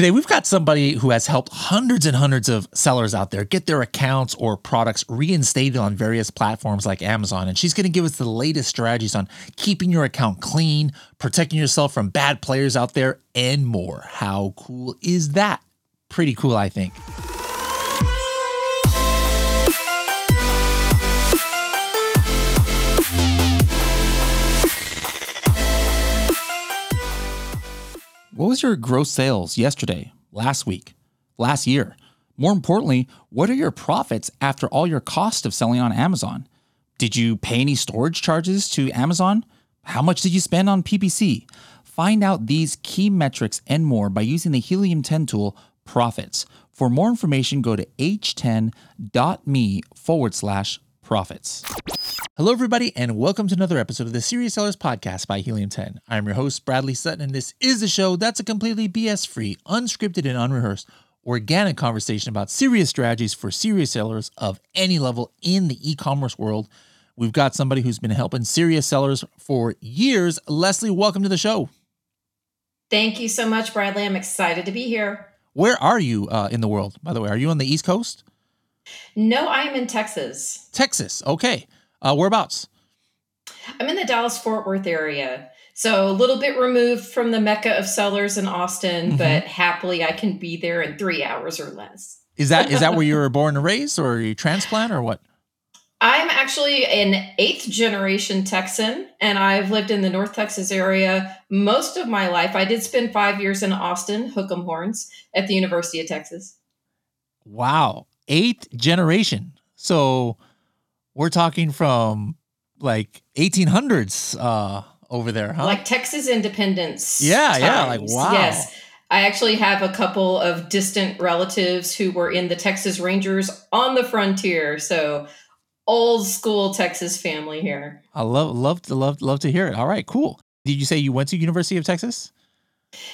Today, we've got somebody who has helped hundreds and hundreds of sellers out there get their accounts or products reinstated on various platforms like Amazon. And she's going to give us the latest strategies on keeping your account clean, protecting yourself from bad players out there, and more. How cool is that? Pretty cool, I think. What was your gross sales yesterday, last week, last year? More importantly, what are your profits after all your cost of selling on Amazon? Did you pay any storage charges to Amazon? How much did you spend on PPC? Find out these key metrics and more by using the Helium 10 tool, Profits. For more information, go to h10.me forward slash profits. Hello, everybody, and welcome to another episode of the Serious Sellers Podcast by Helium 10. I'm your host, Bradley Sutton, and this is a show that's a completely BS free, unscripted, and unrehearsed, organic conversation about serious strategies for serious sellers of any level in the e commerce world. We've got somebody who's been helping serious sellers for years. Leslie, welcome to the show. Thank you so much, Bradley. I'm excited to be here. Where are you uh, in the world, by the way? Are you on the East Coast? No, I am in Texas. Texas. Okay. Uh, whereabouts? I'm in the Dallas Fort Worth area. So a little bit removed from the mecca of sellers in Austin, mm-hmm. but happily I can be there in three hours or less. Is that is that where you were born and raised, or are you transplant, or what? I'm actually an eighth generation Texan, and I've lived in the North Texas area most of my life. I did spend five years in Austin, Hook'em Horns, at the University of Texas. Wow, eighth generation. So we're talking from like 1800s uh, over there, huh? Like Texas independence. Yeah, times. yeah. Like, wow. Yes. I actually have a couple of distant relatives who were in the Texas Rangers on the frontier. So old school Texas family here. I love love to love love to hear it. All right, cool. Did you say you went to University of Texas?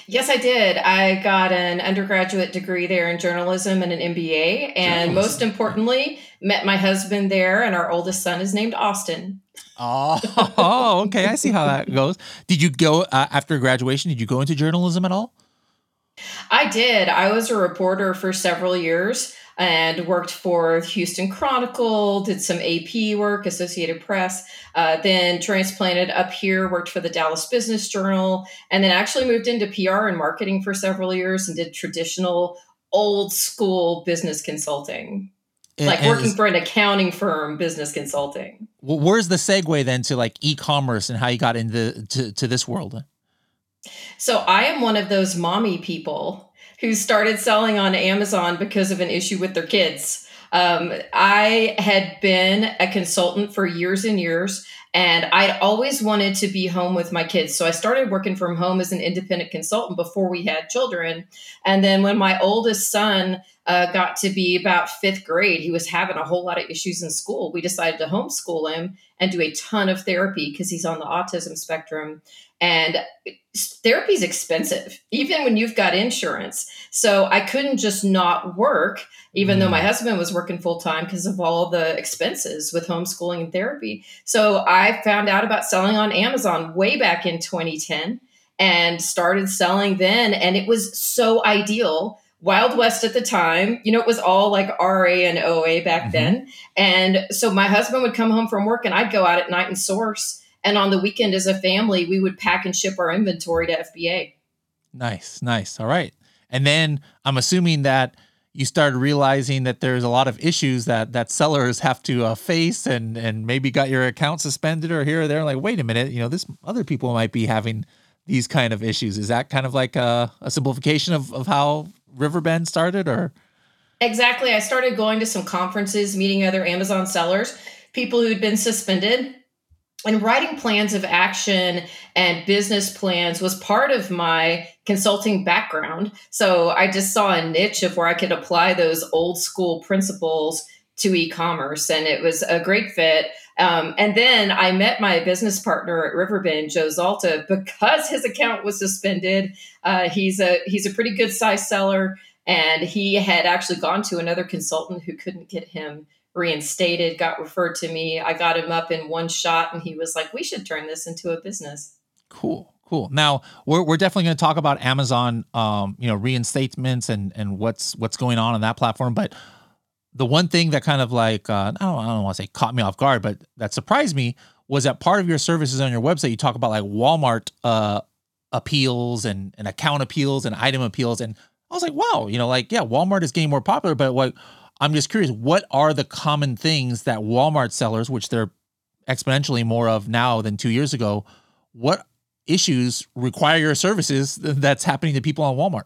Yes, I did. I got an undergraduate degree there in journalism and an MBA. And most importantly, met my husband there, and our oldest son is named Austin. Oh, oh okay. I see how that goes. Did you go uh, after graduation? Did you go into journalism at all? I did. I was a reporter for several years and worked for Houston Chronicle, did some AP work, Associated Press, uh, then transplanted up here, worked for the Dallas Business Journal, and then actually moved into PR and marketing for several years and did traditional old school business consulting. like working for an accounting firm, business consulting. Where's the segue then to like e-commerce and how you got into to, to this world? So I am one of those mommy people who started selling on Amazon because of an issue with their kids. Um, I had been a consultant for years and years, and I'd always wanted to be home with my kids. So I started working from home as an independent consultant before we had children. And then when my oldest son uh, got to be about fifth grade, he was having a whole lot of issues in school. We decided to homeschool him and do a ton of therapy because he's on the autism spectrum. And therapy is expensive, even when you've got insurance. So I couldn't just not work, even mm. though my mm. husband was working full time because of all the expenses with homeschooling and therapy. So I found out about selling on Amazon way back in 2010 and started selling then. And it was so ideal. Wild West at the time, you know, it was all like RA and OA back mm-hmm. then. And so my husband would come home from work and I'd go out at night and source and on the weekend, as a family, we would pack and ship our inventory to FBA. Nice, nice. All right. And then I'm assuming that you started realizing that there's a lot of issues that that sellers have to uh, face and and maybe got your account suspended or here or there like wait a minute you know this other people might be having these kind of issues is that kind of like a, a simplification of, of how riverbend started or? Exactly. I started going to some conferences meeting other amazon sellers people who'd been suspended and writing plans of action and business plans was part of my consulting background. So I just saw a niche of where I could apply those old school principles to e-commerce and it was a great fit um, and then i met my business partner at riverbend joe zalta because his account was suspended uh, he's a he's a pretty good size seller and he had actually gone to another consultant who couldn't get him reinstated, got referred to me. I got him up in one shot and he was like, we should turn this into a business. Cool. Cool. Now we're, we're definitely going to talk about Amazon, um, you know, reinstatements and and what's what's going on on that platform. But the one thing that kind of like uh, I don't I don't want to say caught me off guard, but that surprised me was that part of your services on your website you talk about like Walmart uh, appeals and and account appeals and item appeals, and I was like, wow, you know, like yeah, Walmart is getting more popular, but what I'm just curious, what are the common things that Walmart sellers, which they're exponentially more of now than two years ago, what issues require your services that's happening to people on Walmart?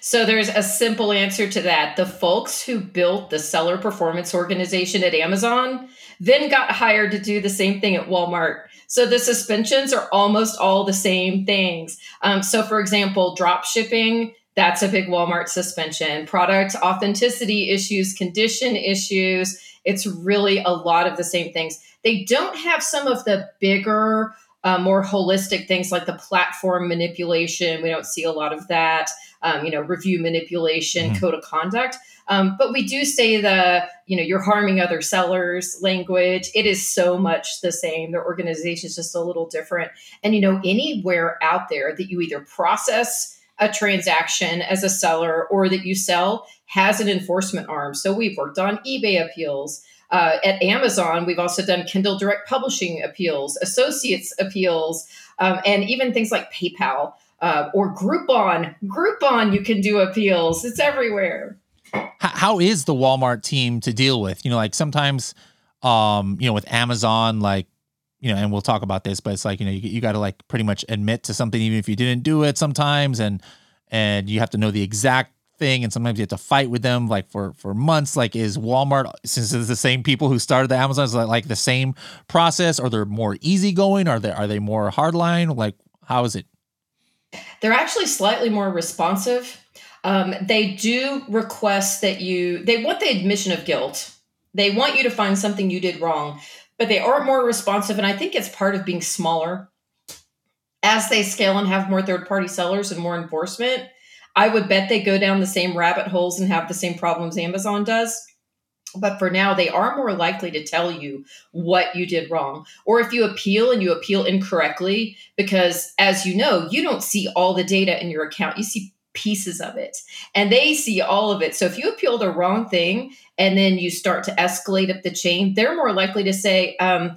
So there's a simple answer to that. The folks who built the seller performance organization at Amazon then got hired to do the same thing at Walmart. So the suspensions are almost all the same things. Um, so, for example, drop shipping, that's a big Walmart suspension. Product authenticity issues, condition issues, it's really a lot of the same things. They don't have some of the bigger, uh, more holistic things like the platform manipulation. We don't see a lot of that. Um, you know, review manipulation, mm-hmm. code of conduct. Um, but we do say the, you know, you're harming other sellers language. It is so much the same. Their organization is just a little different. And, you know, anywhere out there that you either process a transaction as a seller or that you sell has an enforcement arm. So we've worked on eBay appeals. Uh, at Amazon, we've also done Kindle Direct Publishing appeals, associates appeals, um, and even things like PayPal uh, or Groupon. Groupon, you can do appeals. It's everywhere. How is the Walmart team to deal with? You know, like sometimes, um, you know, with Amazon, like you know, and we'll talk about this, but it's like, you know, you, you got to like pretty much admit to something, even if you didn't do it sometimes. And, and you have to know the exact thing. And sometimes you have to fight with them like for, for months. Like is Walmart, since it's the same people who started the Amazon, is that like the same process or they're more easygoing? Are they, are they more hardline? Like, how is it? They're actually slightly more responsive. Um, they do request that you, they want the admission of guilt. They want you to find something you did wrong but they are more responsive. And I think it's part of being smaller. As they scale and have more third party sellers and more enforcement, I would bet they go down the same rabbit holes and have the same problems Amazon does. But for now, they are more likely to tell you what you did wrong. Or if you appeal and you appeal incorrectly, because as you know, you don't see all the data in your account, you see pieces of it and they see all of it. So if you appeal the wrong thing and then you start to escalate up the chain, they're more likely to say, um,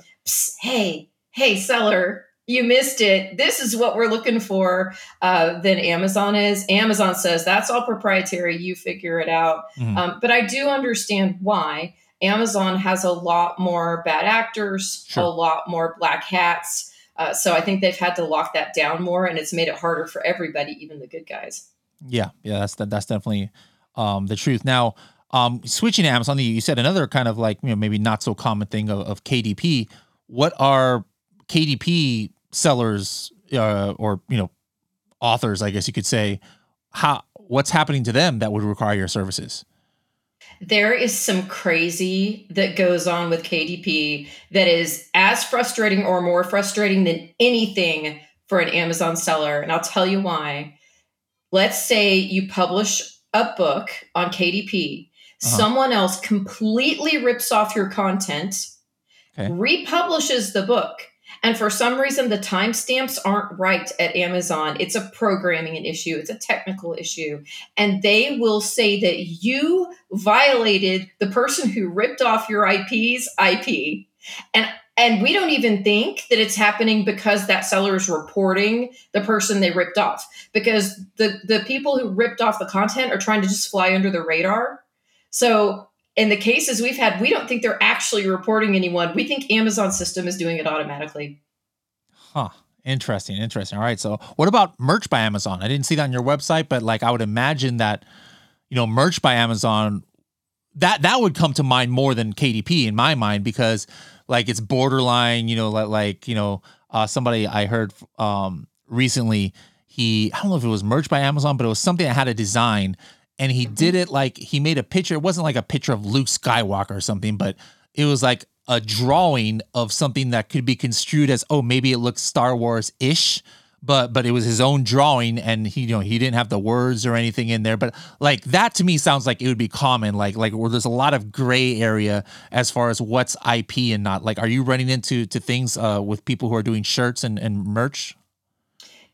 hey, hey, seller, you missed it. This is what we're looking for uh, than Amazon is. Amazon says that's all proprietary. You figure it out. Mm-hmm. Um, but I do understand why. Amazon has a lot more bad actors, sure. a lot more black hats. Uh, so I think they've had to lock that down more, and it's made it harder for everybody, even the good guys. Yeah, yeah, that's that's definitely um, the truth. Now, um, switching to Amazon, you said another kind of like you know maybe not so common thing of, of KDP. What are KDP sellers uh, or you know authors, I guess you could say, how what's happening to them that would require your services? There is some crazy that goes on with KDP that is as frustrating or more frustrating than anything for an Amazon seller, and I'll tell you why let's say you publish a book on KDP, uh-huh. someone else completely rips off your content, okay. republishes the book. And for some reason, the timestamps aren't right at Amazon. It's a programming issue, it's a technical issue. And they will say that you violated the person who ripped off your IP's IP. And and we don't even think that it's happening because that seller is reporting the person they ripped off because the the people who ripped off the content are trying to just fly under the radar so in the cases we've had we don't think they're actually reporting anyone. We think amazon system is doing it automatically. Huh. Interesting interesting. All right so what about merch by amazon? I didn't see that on your website but like i would imagine that you know merch by amazon that that would come to mind more than kdp in my mind because like it's borderline, you know, like, like you know, uh, somebody I heard um, recently, he I don't know if it was merch by Amazon, but it was something that had a design, and he did mm-hmm. it like he made a picture. It wasn't like a picture of Luke Skywalker or something, but it was like a drawing of something that could be construed as oh maybe it looks Star Wars ish but but it was his own drawing and he you know he didn't have the words or anything in there but like that to me sounds like it would be common like like where there's a lot of gray area as far as what's ip and not like are you running into to things uh with people who are doing shirts and, and merch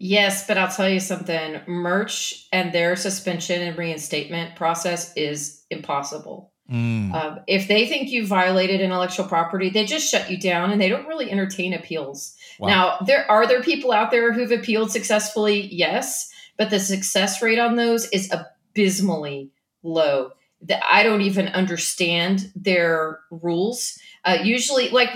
Yes, but I'll tell you something. Merch and their suspension and reinstatement process is impossible. Mm. Um, if they think you violated intellectual property, they just shut you down and they don't really entertain appeals. Wow. Now, there are there people out there who've appealed successfully, yes, but the success rate on those is abysmally low. That I don't even understand their rules. Uh, usually, like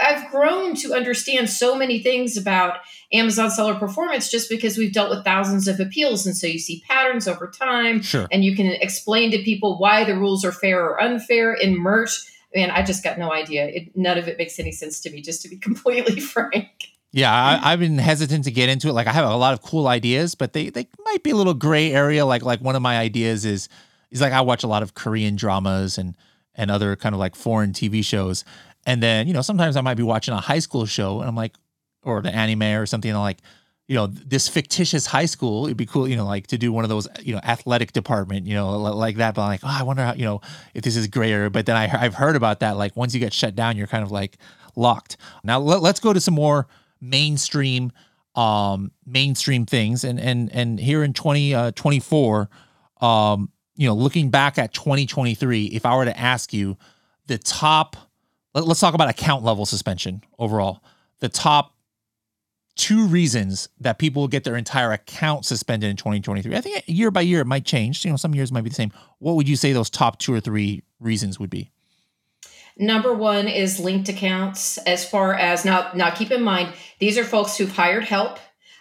I've grown to understand so many things about Amazon seller performance just because we've dealt with thousands of appeals. And so you see patterns over time. Sure. And you can explain to people why the rules are fair or unfair in merch. Man, I just got no idea. It, none of it makes any sense to me, just to be completely frank. Yeah, I, have been hesitant to get into it. Like I have a lot of cool ideas, but they they might be a little gray area. Like like one of my ideas is is like I watch a lot of Korean dramas and and other kind of like foreign TV shows. And then, you know, sometimes I might be watching a high school show and I'm like, or the anime or something, and I'm like, you know, this fictitious high school, it'd be cool, you know, like to do one of those, you know, athletic department, you know, like that. But I'm like, oh, I wonder how, you know, if this is grayer. But then I, I've heard about that. Like once you get shut down, you're kind of like locked. Now let, let's go to some more mainstream, um, mainstream things. And, and, and here in 2024, uh, um, you know, looking back at 2023, if I were to ask you the top, let, us talk about account level suspension overall, the top two reasons that people get their entire account suspended in 2023. I think year by year it might change. You know, some years might be the same. What would you say those top two or three reasons would be? Number one is linked accounts. As far as now, now keep in mind these are folks who've hired help.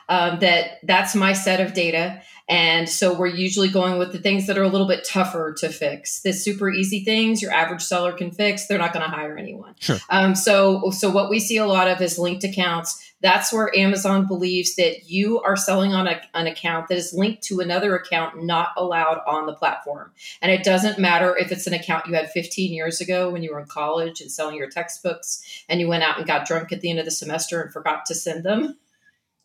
Um, that that's my set of data. And so we're usually going with the things that are a little bit tougher to fix. The super easy things your average seller can fix. They're not going to hire anyone. Sure. Um, so so what we see a lot of is linked accounts. That's where Amazon believes that you are selling on a, an account that is linked to another account not allowed on the platform. And it doesn't matter if it's an account you had 15 years ago when you were in college and selling your textbooks and you went out and got drunk at the end of the semester and forgot to send them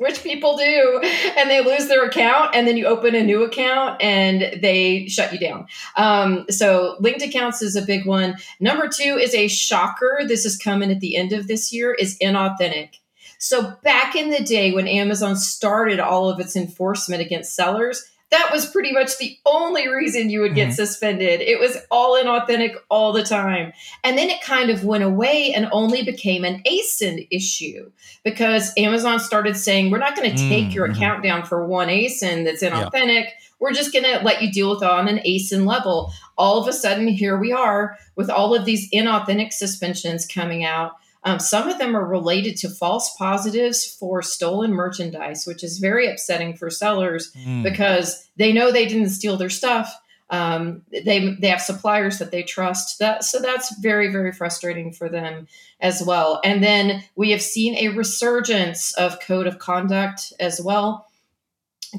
which people do and they lose their account and then you open a new account and they shut you down. Um, so linked accounts is a big one. Number two is a shocker. This is coming at the end of this year is inauthentic. So back in the day when amazon started all of its enforcement against sellers that was pretty much the only reason you would get mm-hmm. suspended. It was all inauthentic all the time. And then it kind of went away and only became an ASIN issue because Amazon started saying, we're not going to take mm-hmm. your account down for one ASIN that's inauthentic. We're just going to let you deal with it on an ASIN level. All of a sudden, here we are with all of these inauthentic suspensions coming out. Um, some of them are related to false positives for stolen merchandise, which is very upsetting for sellers mm. because they know they didn't steal their stuff. Um, they they have suppliers that they trust. That so that's very very frustrating for them as well. And then we have seen a resurgence of code of conduct as well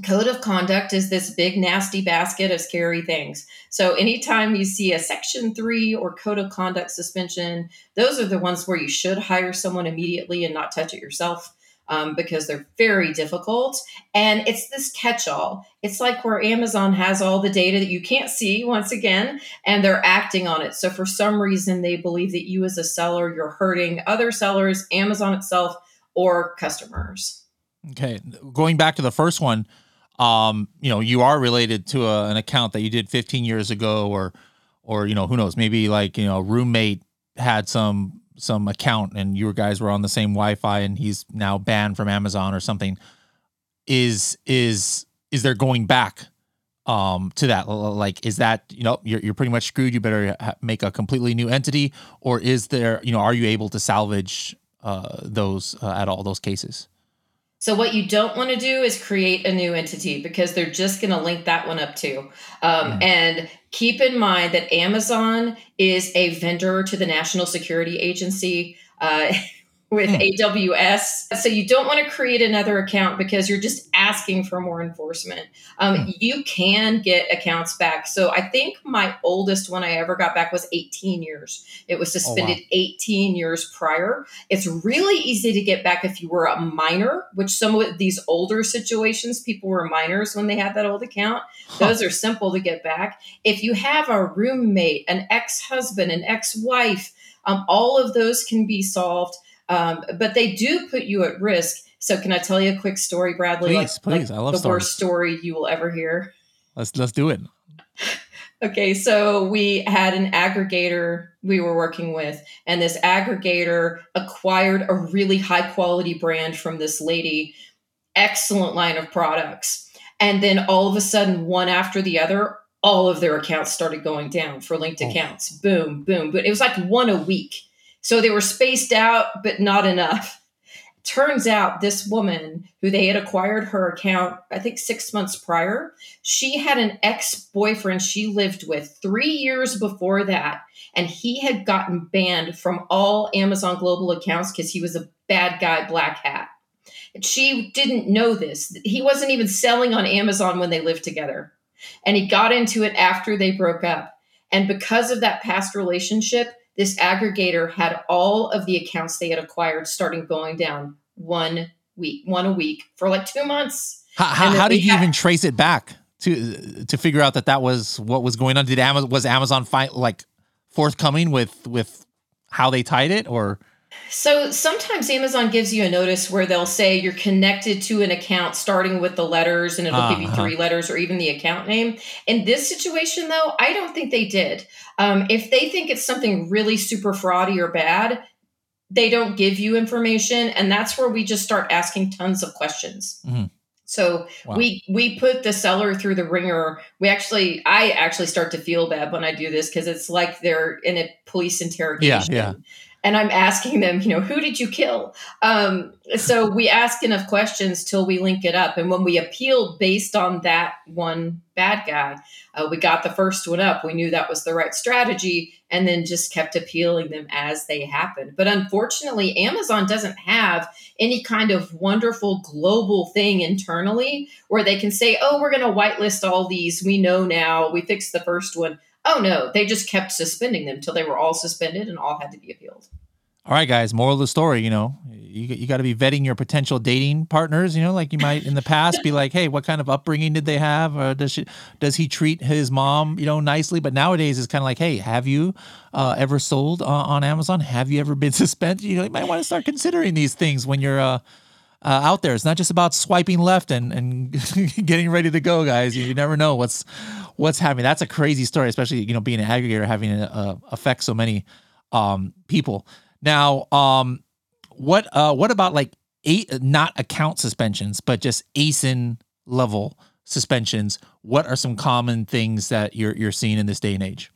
code of conduct is this big nasty basket of scary things. So anytime you see a section 3 or code of conduct suspension those are the ones where you should hire someone immediately and not touch it yourself um, because they're very difficult. And it's this catch-all. It's like where amazon has all the data that you can't see once again and they're acting on it. So for some reason they believe that you as a seller you're hurting other sellers amazon itself or customers. Okay going back to the first one um, you know, you are related to a, an account that you did 15 years ago, or, or you know, who knows, maybe like you know, roommate had some some account and you guys were on the same Wi-Fi and he's now banned from Amazon or something. Is is is there going back um to that? Like is that you know you're, you're pretty much screwed. You better ha- make a completely new entity or is there you know are you able to salvage uh those uh, at all those cases so what you don't want to do is create a new entity because they're just going to link that one up too. Um, mm. And keep in mind that Amazon is a vendor to the National Security Agency. Uh, with hmm. AWS. So you don't want to create another account because you're just asking for more enforcement. Um, hmm. You can get accounts back. So I think my oldest one I ever got back was 18 years. It was suspended oh, wow. 18 years prior. It's really easy to get back if you were a minor, which some of these older situations, people were minors when they had that old account. Huh. Those are simple to get back. If you have a roommate, an ex husband, an ex wife, um, all of those can be solved um, but they do put you at risk So can I tell you a quick story, Bradley? Please, like, please. Like I love the stories. worst story you will ever hear. Let's let's do it. Okay, so we had an aggregator we were working with, and this aggregator acquired a really high quality brand from this lady, excellent line of products. And then all of a sudden, one after the other, all of their accounts started going down for linked oh. accounts. Boom, boom. But it was like one a week. So they were spaced out, but not enough. Turns out this woman who they had acquired her account, I think six months prior, she had an ex boyfriend she lived with three years before that. And he had gotten banned from all Amazon global accounts because he was a bad guy, black hat. And she didn't know this. He wasn't even selling on Amazon when they lived together. And he got into it after they broke up. And because of that past relationship, this aggregator had all of the accounts they had acquired starting going down one week, one a week for like two months. How, how, how did you had, even trace it back to to figure out that that was what was going on? Did Amazon was Amazon like forthcoming with with how they tied it or? So sometimes Amazon gives you a notice where they'll say you're connected to an account starting with the letters and it'll uh, give you uh-huh. three letters or even the account name. In this situation, though, I don't think they did. Um, if they think it's something really super fraudy or bad, they don't give you information. And that's where we just start asking tons of questions. Mm-hmm. So wow. we we put the seller through the wringer. We actually I actually start to feel bad when I do this because it's like they're in a police interrogation. Yeah, yeah and I'm asking them, you know, who did you kill? Um, so we ask enough questions till we link it up. And when we appealed based on that one bad guy, uh, we got the first one up. We knew that was the right strategy and then just kept appealing them as they happened. But unfortunately, Amazon doesn't have any kind of wonderful global thing internally where they can say, oh, we're going to whitelist all these. We know now. We fixed the first one. Oh no, they just kept suspending them till they were all suspended and all had to be appealed. All right, guys. Moral of the story: you know, you you got to be vetting your potential dating partners. You know, like you might in the past be like, hey, what kind of upbringing did they have? Or does she does he treat his mom, you know, nicely? But nowadays, it's kind of like, hey, have you uh, ever sold uh, on Amazon? Have you ever been suspended? You know, you might want to start considering these things when you're. Uh, uh, out there. It's not just about swiping left and and getting ready to go, guys. You, you never know what's what's happening. That's a crazy story, especially you know being an aggregator having a, uh, affect so many um, people. Now, um, what uh, what about like eight not account suspensions, but just ASIN level suspensions? What are some common things that you're you're seeing in this day and age?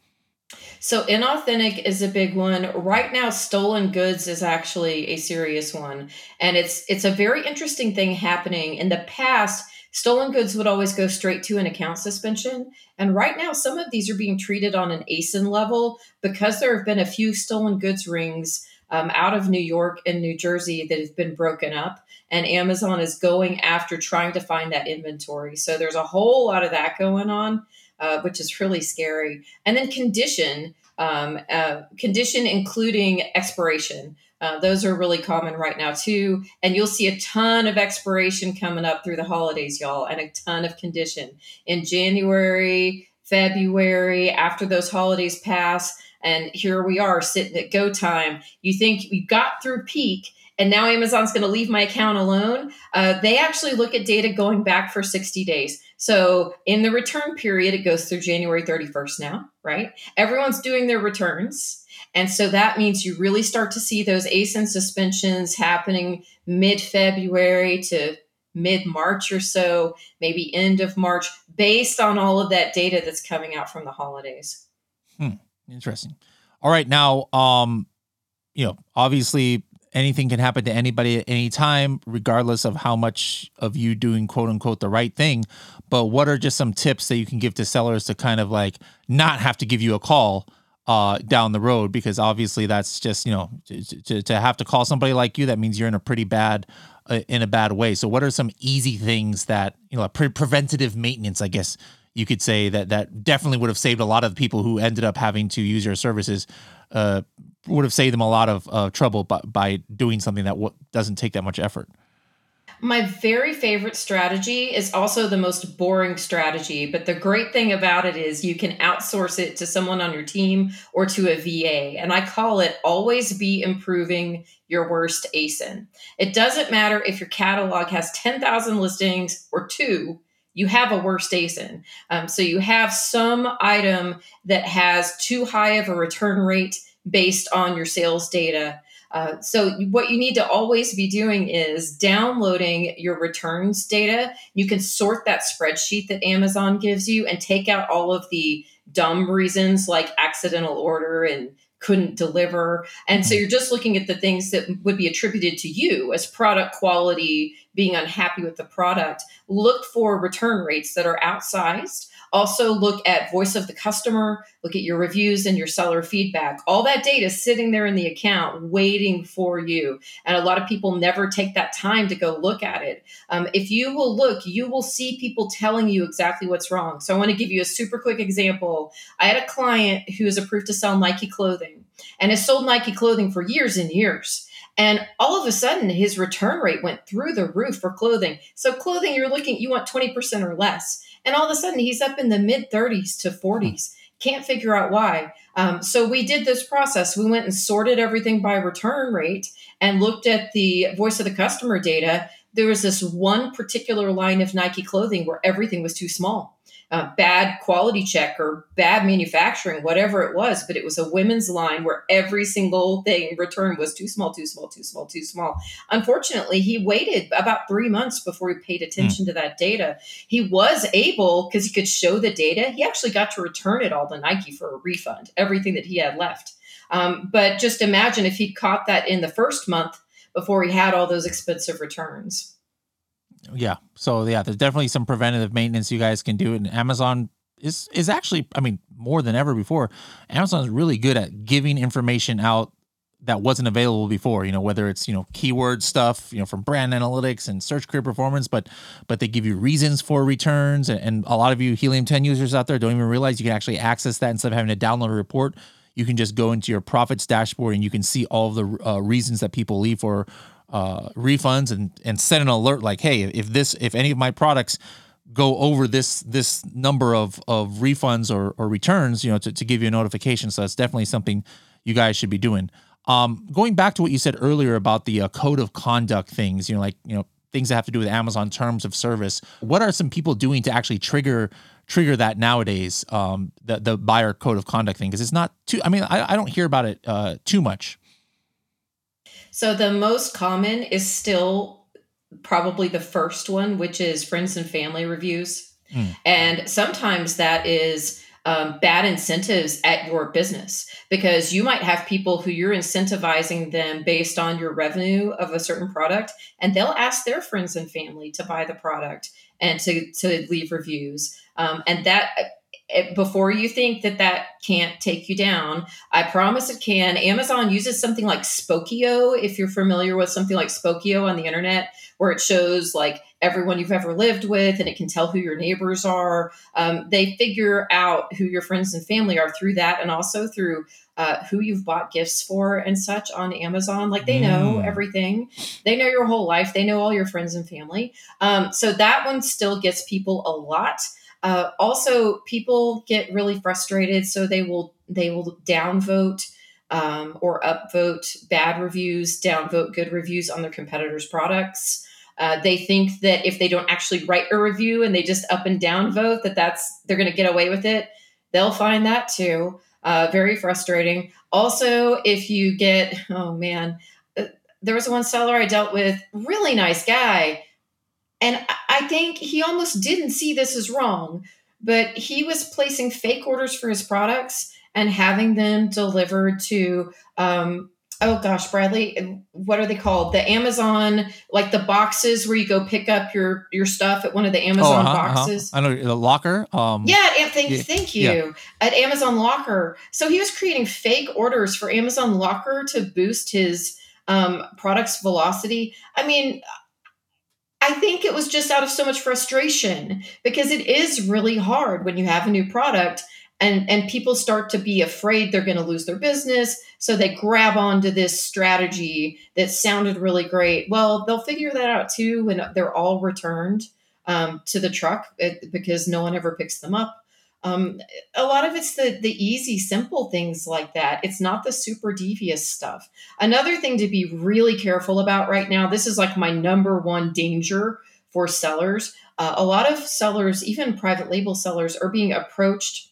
So inauthentic is a big one. Right now stolen goods is actually a serious one. And it's it's a very interesting thing happening. In the past, stolen goods would always go straight to an account suspension. And right now some of these are being treated on an ASIN level because there have been a few stolen goods rings um, out of New York and New Jersey that have been broken up. And Amazon is going after trying to find that inventory. So there's a whole lot of that going on uh, which is really scary. And then condition, um, uh, condition including expiration. Uh, those are really common right now too. And you'll see a ton of expiration coming up through the holidays, y'all, and a ton of condition in January, February, after those holidays pass. And here we are sitting at go time. You think we got through peak and now Amazon's going to leave my account alone. Uh, they actually look at data going back for 60 days. So in the return period, it goes through January 31st now, right? Everyone's doing their returns. And so that means you really start to see those ASIN suspensions happening mid February to mid March or so, maybe end of March, based on all of that data that's coming out from the holidays. Hmm. Interesting. All right. Now, um, you know, obviously anything can happen to anybody at any time, regardless of how much of you doing quote unquote the right thing. But what are just some tips that you can give to sellers to kind of like not have to give you a call uh, down the road? Because obviously that's just, you know, to, to, to have to call somebody like you, that means you're in a pretty bad, uh, in a bad way. So what are some easy things that, you know, pre- preventative maintenance, I guess you could say that that definitely would have saved a lot of people who ended up having to use your services uh, would have saved them a lot of uh, trouble by, by doing something that w- doesn't take that much effort. My very favorite strategy is also the most boring strategy, but the great thing about it is you can outsource it to someone on your team or to a VA. And I call it always be improving your worst ASIN. It doesn't matter if your catalog has 10,000 listings or two, you have a worst ASIN. Um, so you have some item that has too high of a return rate based on your sales data uh, so what you need to always be doing is downloading your returns data. You can sort that spreadsheet that Amazon gives you and take out all of the dumb reasons like accidental order and couldn't deliver. And so mm-hmm. you're just looking at the things that would be attributed to you as product quality, being unhappy with the product. Look for return rates that are outsized also, look at voice of the customer, look at your reviews and your seller feedback. All that data is sitting there in the account waiting for you. And a lot of people never take that time to go look at it. Um, if you will look, you will see people telling you exactly what's wrong. So, I want to give you a super quick example. I had a client who is approved to sell Nike clothing and has sold Nike clothing for years and years. And all of a sudden, his return rate went through the roof for clothing. So, clothing, you're looking, you want 20% or less. And all of a sudden, he's up in the mid 30s to 40s. Can't figure out why. Um, so we did this process. We went and sorted everything by return rate and looked at the voice of the customer data. There was this one particular line of Nike clothing where everything was too small uh, bad quality check or bad manufacturing, whatever it was. But it was a women's line where every single thing returned was too small, too small, too small, too small. Unfortunately, he waited about three months before he paid attention mm. to that data. He was able, because he could show the data, he actually got to return it all to Nike for a refund, everything that he had left. Um, but just imagine if he'd caught that in the first month before he had all those expensive returns. Yeah. So yeah, there's definitely some preventative maintenance you guys can do, and Amazon is is actually, I mean, more than ever before. Amazon is really good at giving information out that wasn't available before. You know, whether it's you know keyword stuff, you know, from brand analytics and search query performance, but but they give you reasons for returns, and, and a lot of you Helium 10 users out there don't even realize you can actually access that instead of having to download a report. You can just go into your profits dashboard and you can see all the uh, reasons that people leave for uh, refunds and and set an alert like, hey, if this if any of my products go over this this number of of refunds or, or returns, you know, to, to give you a notification. So that's definitely something you guys should be doing. Um, going back to what you said earlier about the uh, code of conduct things, you know, like you know things that have to do with Amazon terms of service. What are some people doing to actually trigger trigger that nowadays? Um, the the buyer code of conduct thing because it's not too. I mean, I, I don't hear about it uh, too much. So the most common is still probably the first one, which is friends and family reviews. Mm. And sometimes that is um, bad incentives at your business because you might have people who you're incentivizing them based on your revenue of a certain product, and they'll ask their friends and family to buy the product and to, to leave reviews. Um, and that before you think that that can't take you down, I promise it can. Amazon uses something like Spokeo. If you're familiar with something like Spokeo on the internet, where it shows like everyone you've ever lived with and it can tell who your neighbors are. Um, they figure out who your friends and family are through that and also through uh, who you've bought gifts for and such on Amazon. Like they know mm. everything, they know your whole life, they know all your friends and family. Um, so that one still gets people a lot. Uh, also, people get really frustrated, so they will they will downvote um, or upvote bad reviews, downvote good reviews on their competitors' products. Uh, they think that if they don't actually write a review and they just up and down vote, that that's they're going to get away with it. They'll find that too. Uh, very frustrating. Also, if you get oh man, uh, there was one seller I dealt with, really nice guy and I think he almost didn't see this as wrong, but he was placing fake orders for his products and having them delivered to, um, oh gosh, Bradley, what are they called? The Amazon, like the boxes where you go pick up your your stuff at one of the oh, Amazon oh, uh-huh, boxes. Uh-huh. I know the locker. Um, yeah, thank, yeah, thank you. Yeah. At Amazon Locker. So he was creating fake orders for Amazon Locker to boost his um, product's velocity. I mean, I think it was just out of so much frustration because it is really hard when you have a new product and and people start to be afraid they're going to lose their business. So they grab onto this strategy that sounded really great. Well they'll figure that out too when they're all returned um, to the truck eh, because no one ever picks them up um, a lot of it's the the easy simple things like that it's not the super devious stuff another thing to be really careful about right now this is like my number one danger for sellers uh, a lot of sellers even private label sellers are being approached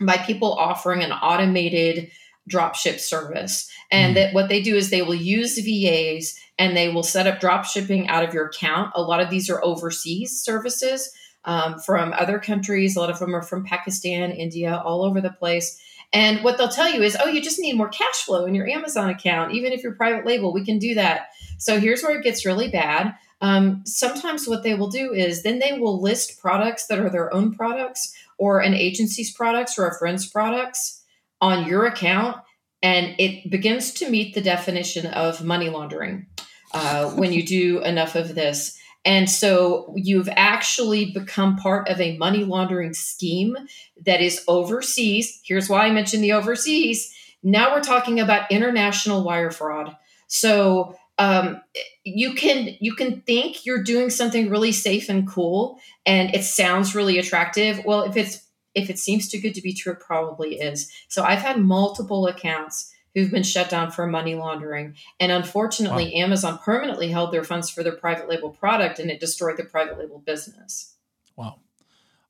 by people offering an automated dropship service. And mm. that what they do is they will use VAs and they will set up drop shipping out of your account. A lot of these are overseas services um, from other countries. A lot of them are from Pakistan, India, all over the place. And what they'll tell you is, oh, you just need more cash flow in your Amazon account. Even if you're private label, we can do that. So here's where it gets really bad. Um, sometimes what they will do is then they will list products that are their own products or an agency's products or a friend's products on your account, and it begins to meet the definition of money laundering uh, when you do enough of this. And so you've actually become part of a money laundering scheme that is overseas. Here's why I mentioned the overseas. Now we're talking about international wire fraud. So um, you can you can think you're doing something really safe and cool, and it sounds really attractive. Well, if it's if it seems too good to be true, it probably is. So I've had multiple accounts who've been shut down for money laundering, and unfortunately, wow. Amazon permanently held their funds for their private label product, and it destroyed the private label business. Wow.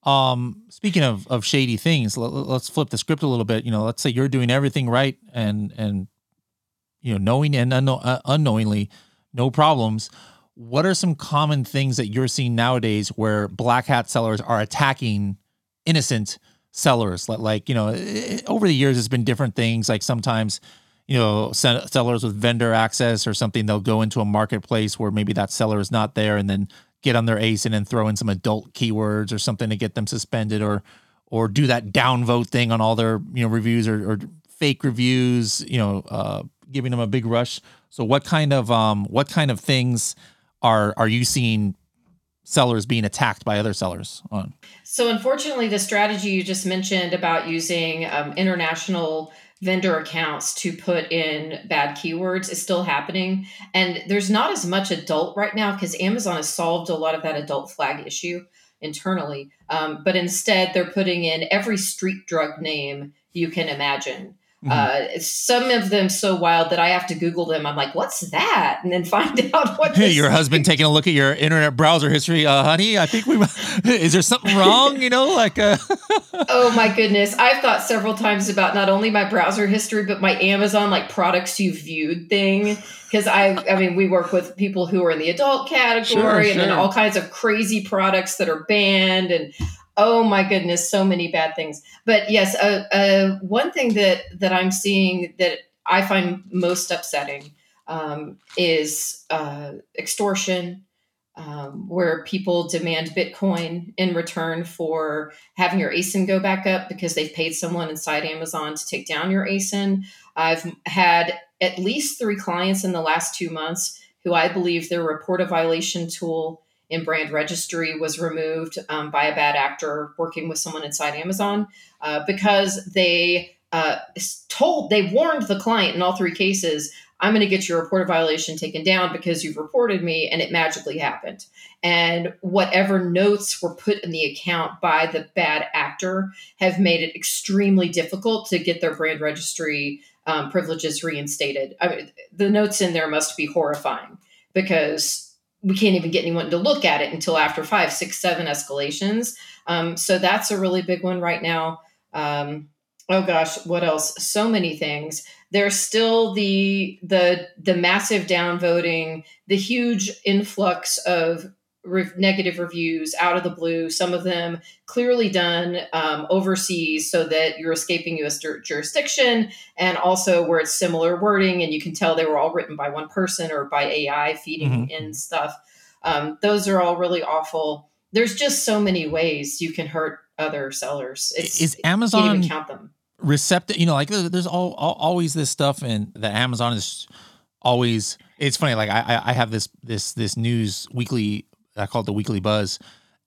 Um, speaking of, of shady things, let, us flip the script a little bit. You know, let's say you're doing everything right and and you know, knowing and unknow- uh, unknowingly, no problems. What are some common things that you're seeing nowadays where black hat sellers are attacking innocent sellers? Like, you know, over the years, it's been different things. Like sometimes, you know, sellers with vendor access or something, they'll go into a marketplace where maybe that seller is not there and then get on their ASIN and throw in some adult keywords or something to get them suspended or or do that downvote thing on all their you know reviews or, or fake reviews you know uh, giving them a big rush. So what kind of um what kind of things are are you seeing sellers being attacked by other sellers on? So unfortunately, the strategy you just mentioned about using um, international vendor accounts to put in bad keywords is still happening. And there's not as much adult right now because amazon has solved a lot of that adult flag issue internally. Um, but instead they're putting in every street drug name you can imagine Mm-hmm. Uh, some of them so wild that I have to Google them. I'm like, "What's that?" and then find out what. Hey, your husband taking a look at your internet browser history, uh, honey. I think we is there something wrong? You know, like. Uh... oh my goodness! I've thought several times about not only my browser history but my Amazon like products you viewed thing because I I mean we work with people who are in the adult category sure, and sure. then all kinds of crazy products that are banned and oh my goodness so many bad things. But yes uh, uh, one thing that that i'm seeing that i find most upsetting um, is uh, extortion um, where people demand bitcoin in return for having your asin go back up because they've paid someone inside amazon to take down your asin i've had at least three clients in the last two months who i believe their report a violation tool in brand registry was removed um, by a bad actor working with someone inside Amazon uh, because they uh, told, they warned the client in all three cases, I'm going to get your report of violation taken down because you've reported me, and it magically happened. And whatever notes were put in the account by the bad actor have made it extremely difficult to get their brand registry um, privileges reinstated. I mean, the notes in there must be horrifying because we can't even get anyone to look at it until after five, six, seven escalations. Um, so that's a really big one right now. Um, oh gosh, what else? So many things. There's still the the the massive downvoting, the huge influx of re- negative reviews out of the blue. Some of them clearly done um, overseas so that you're escaping U.S. jurisdiction, and also where it's similar wording, and you can tell they were all written by one person or by AI feeding mm-hmm. in stuff. Um, those are all really awful. There's just so many ways you can hurt other sellers. It's, is Amazon count them receptive? You know, like there's all, all, always this stuff, and that Amazon is always. It's funny. Like I I have this this this news weekly I call it the Weekly Buzz,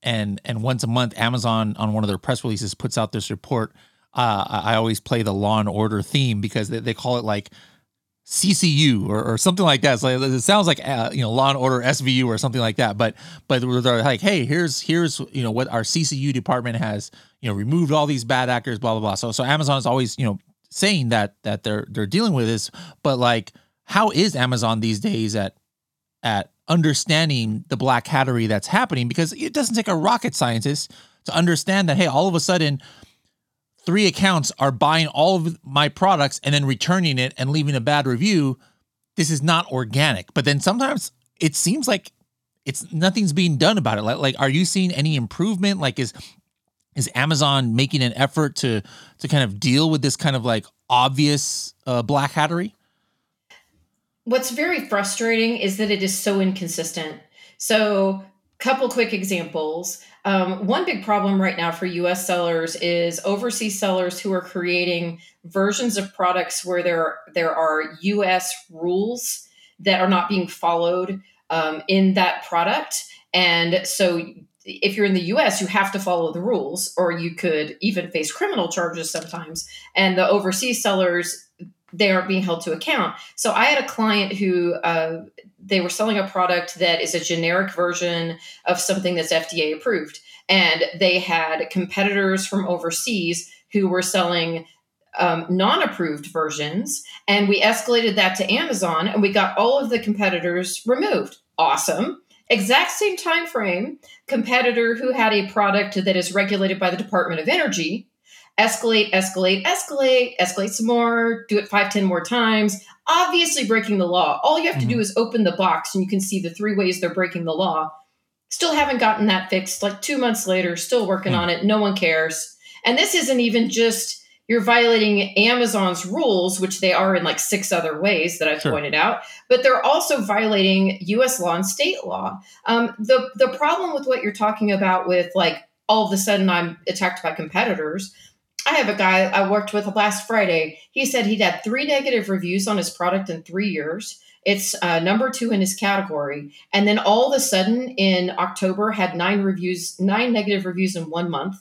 and and once a month, Amazon on one of their press releases puts out this report uh, I always play the Law and Order theme because they, they call it like CCU or, or something like that. So it sounds like uh, you know Law and Order SVU or something like that. But but they're like, hey, here's here's you know what our CCU department has you know removed all these bad actors, blah blah blah. So so Amazon is always you know saying that that they're they're dealing with this, but like how is Amazon these days at at understanding the black hattery that's happening? Because it doesn't take a rocket scientist to understand that hey, all of a sudden three accounts are buying all of my products and then returning it and leaving a bad review, this is not organic. But then sometimes it seems like it's nothing's being done about it. Like, like are you seeing any improvement? Like is is Amazon making an effort to to kind of deal with this kind of like obvious uh, black hattery? What's very frustrating is that it is so inconsistent. So, couple quick examples. Um, one big problem right now for US sellers is overseas sellers who are creating versions of products where there, there are US rules that are not being followed um, in that product. And so if you're in the US, you have to follow the rules, or you could even face criminal charges sometimes. And the overseas sellers, they aren't being held to account. So I had a client who uh, they were selling a product that is a generic version of something that's FDA approved. And they had competitors from overseas who were selling um, non approved versions. And we escalated that to Amazon and we got all of the competitors removed. Awesome. Exact same time frame, competitor who had a product that is regulated by the Department of Energy escalate, escalate, escalate, escalate some more, do it five, ten more times, obviously breaking the law. All you have to mm-hmm. do is open the box and you can see the three ways they're breaking the law. Still haven't gotten that fixed. Like two months later, still working mm-hmm. on it. No one cares. And this isn't even just you're violating Amazon's rules, which they are in like six other ways that I've sure. pointed out, but they're also violating US law and state law. Um, the, the problem with what you're talking about with like all of a sudden I'm attacked by competitors I have a guy I worked with last Friday. He said he'd had three negative reviews on his product in three years. It's uh, number two in his category. And then all of a sudden in October had nine reviews, nine negative reviews in one month.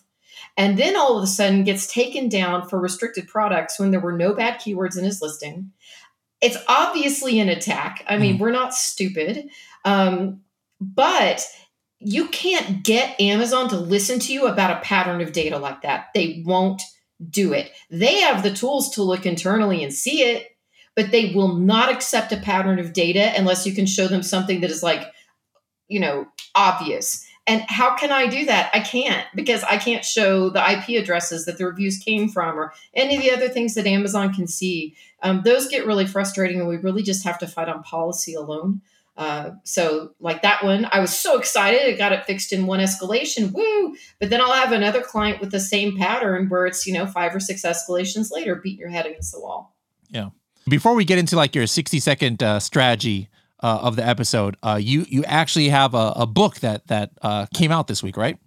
And then all of a sudden gets taken down for restricted products when there were no bad keywords in his listing. It's obviously an attack. I mean, mm. we're not stupid. Um, but you can't get Amazon to listen to you about a pattern of data like that. They won't do it. They have the tools to look internally and see it, but they will not accept a pattern of data unless you can show them something that is like, you know, obvious. And how can I do that? I can't because I can't show the IP addresses that the reviews came from or any of the other things that Amazon can see. Um, those get really frustrating, and we really just have to fight on policy alone. Uh, so like that one, I was so excited. I got it fixed in one escalation. Woo! But then I'll have another client with the same pattern where it's, you know, five or six escalations later, beating your head against the wall. Yeah. Before we get into like your 60 second uh, strategy uh, of the episode, uh, you, you actually have a, a book that, that uh, came out this week, right?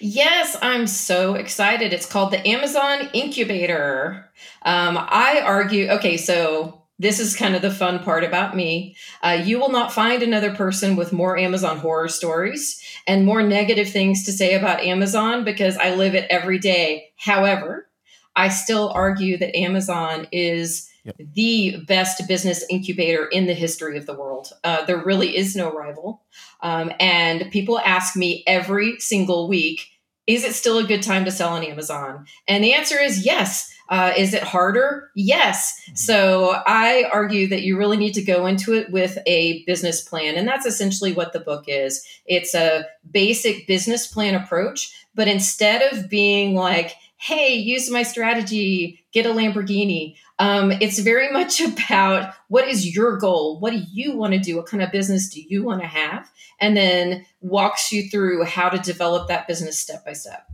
Yes, I'm so excited. It's called the Amazon Incubator. Um, I argue, okay, so this is kind of the fun part about me. Uh, you will not find another person with more Amazon horror stories and more negative things to say about Amazon because I live it every day. However, I still argue that Amazon is yep. the best business incubator in the history of the world. Uh, there really is no rival. Um, and people ask me every single week, is it still a good time to sell on Amazon? And the answer is yes. Uh, is it harder? Yes. Mm-hmm. So I argue that you really need to go into it with a business plan. And that's essentially what the book is it's a basic business plan approach. But instead of being like, hey, use my strategy, get a Lamborghini, um, it's very much about what is your goal? What do you want to do? What kind of business do you want to have? And then walks you through how to develop that business step by step.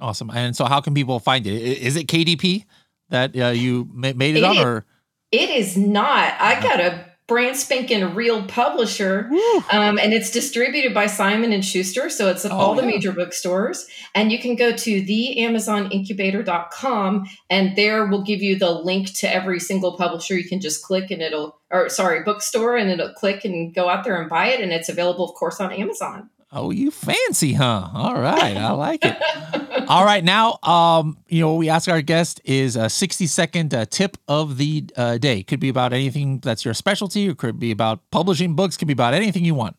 Awesome. And so, how can people find it? Is it KDP that uh, you made it, it on, or it is not? I got a brand spanking real publisher um, and it's distributed by simon and schuster so it's at oh, all the yeah. major bookstores and you can go to the theamazonincubator.com and there will give you the link to every single publisher you can just click and it'll or sorry bookstore and it'll click and go out there and buy it and it's available of course on amazon Oh, you fancy, huh? All right, I like it. All right, now, um, you know, we ask our guest is a 60 second uh, tip of the uh, day. Could be about anything that's your specialty, or could be about publishing books, could be about anything you want.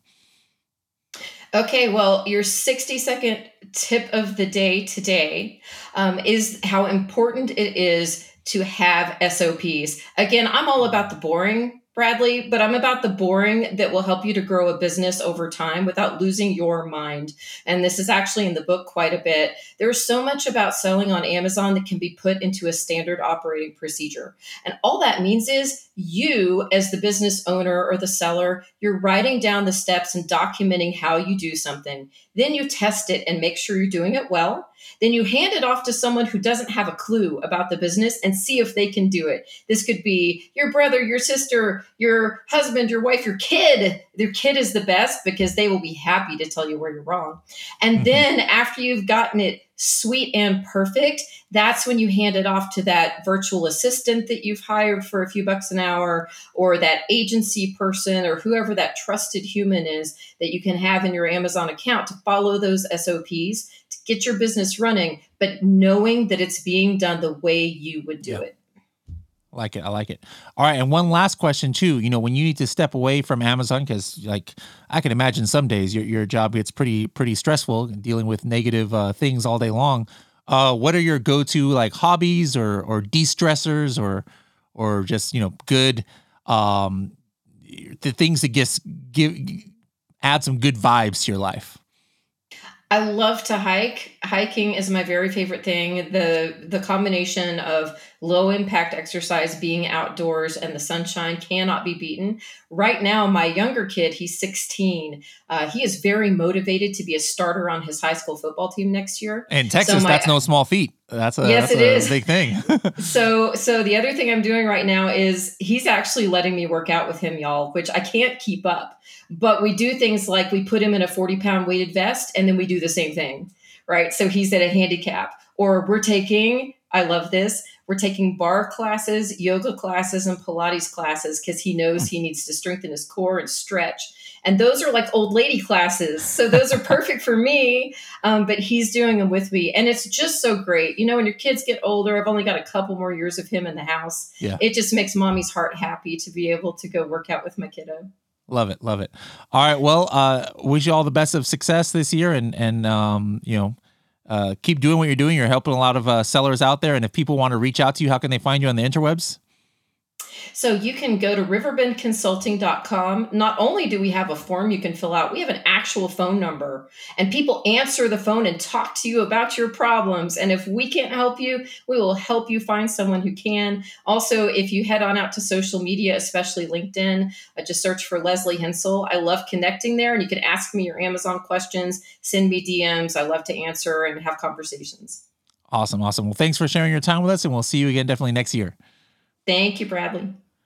Okay, well, your 60 second tip of the day today um, is how important it is to have SOPs. Again, I'm all about the boring Bradley, but I'm about the boring that will help you to grow a business over time without losing your mind. And this is actually in the book quite a bit. There's so much about selling on Amazon that can be put into a standard operating procedure. And all that means is you, as the business owner or the seller, you're writing down the steps and documenting how you do something. Then you test it and make sure you're doing it well. Then you hand it off to someone who doesn't have a clue about the business and see if they can do it. This could be your brother, your sister, your husband, your wife, your kid. Your kid is the best because they will be happy to tell you where you're wrong. And mm-hmm. then after you've gotten it sweet and perfect, that's when you hand it off to that virtual assistant that you've hired for a few bucks an hour or that agency person or whoever that trusted human is that you can have in your Amazon account to follow those SOPs to get your business running, but knowing that it's being done the way you would do yep. it. I like it. I like it. All right. And one last question too. You know, when you need to step away from Amazon, because like I can imagine some days your your job gets pretty pretty stressful, dealing with negative uh, things all day long. Uh, what are your go to like hobbies or or de stressors or or just you know good um the things that just give add some good vibes to your life? I love to hike. Hiking is my very favorite thing. The the combination of low impact exercise, being outdoors, and the sunshine cannot be beaten. Right now, my younger kid, he's 16, uh, he is very motivated to be a starter on his high school football team next year. In Texas, so my, that's no small feat. That's a, yes, that's it a is. big thing. so, so the other thing I'm doing right now is he's actually letting me work out with him, y'all, which I can't keep up. But we do things like we put him in a 40 pound weighted vest and then we do the same thing, right? So he's at a handicap. Or we're taking, I love this, we're taking bar classes, yoga classes, and Pilates classes because he knows he needs to strengthen his core and stretch. And those are like old lady classes. So those are perfect for me. Um, but he's doing them with me. And it's just so great. You know, when your kids get older, I've only got a couple more years of him in the house. Yeah. It just makes mommy's heart happy to be able to go work out with my kiddo. Love it, love it. All right, well, uh, wish you all the best of success this year, and and um, you know, uh, keep doing what you're doing. You're helping a lot of uh, sellers out there. And if people want to reach out to you, how can they find you on the interwebs? So you can go to riverbendconsulting.com. Not only do we have a form you can fill out, we have an actual phone number and people answer the phone and talk to you about your problems. And if we can't help you, we will help you find someone who can. Also, if you head on out to social media, especially LinkedIn, uh, just search for Leslie Hassler. I love connecting there and you can ask me your Amazon questions, send me DMs. I love to answer and have conversations. Awesome. Awesome. Well, thanks for sharing your time with us and we'll see you again definitely next year. Thank you, Bradley.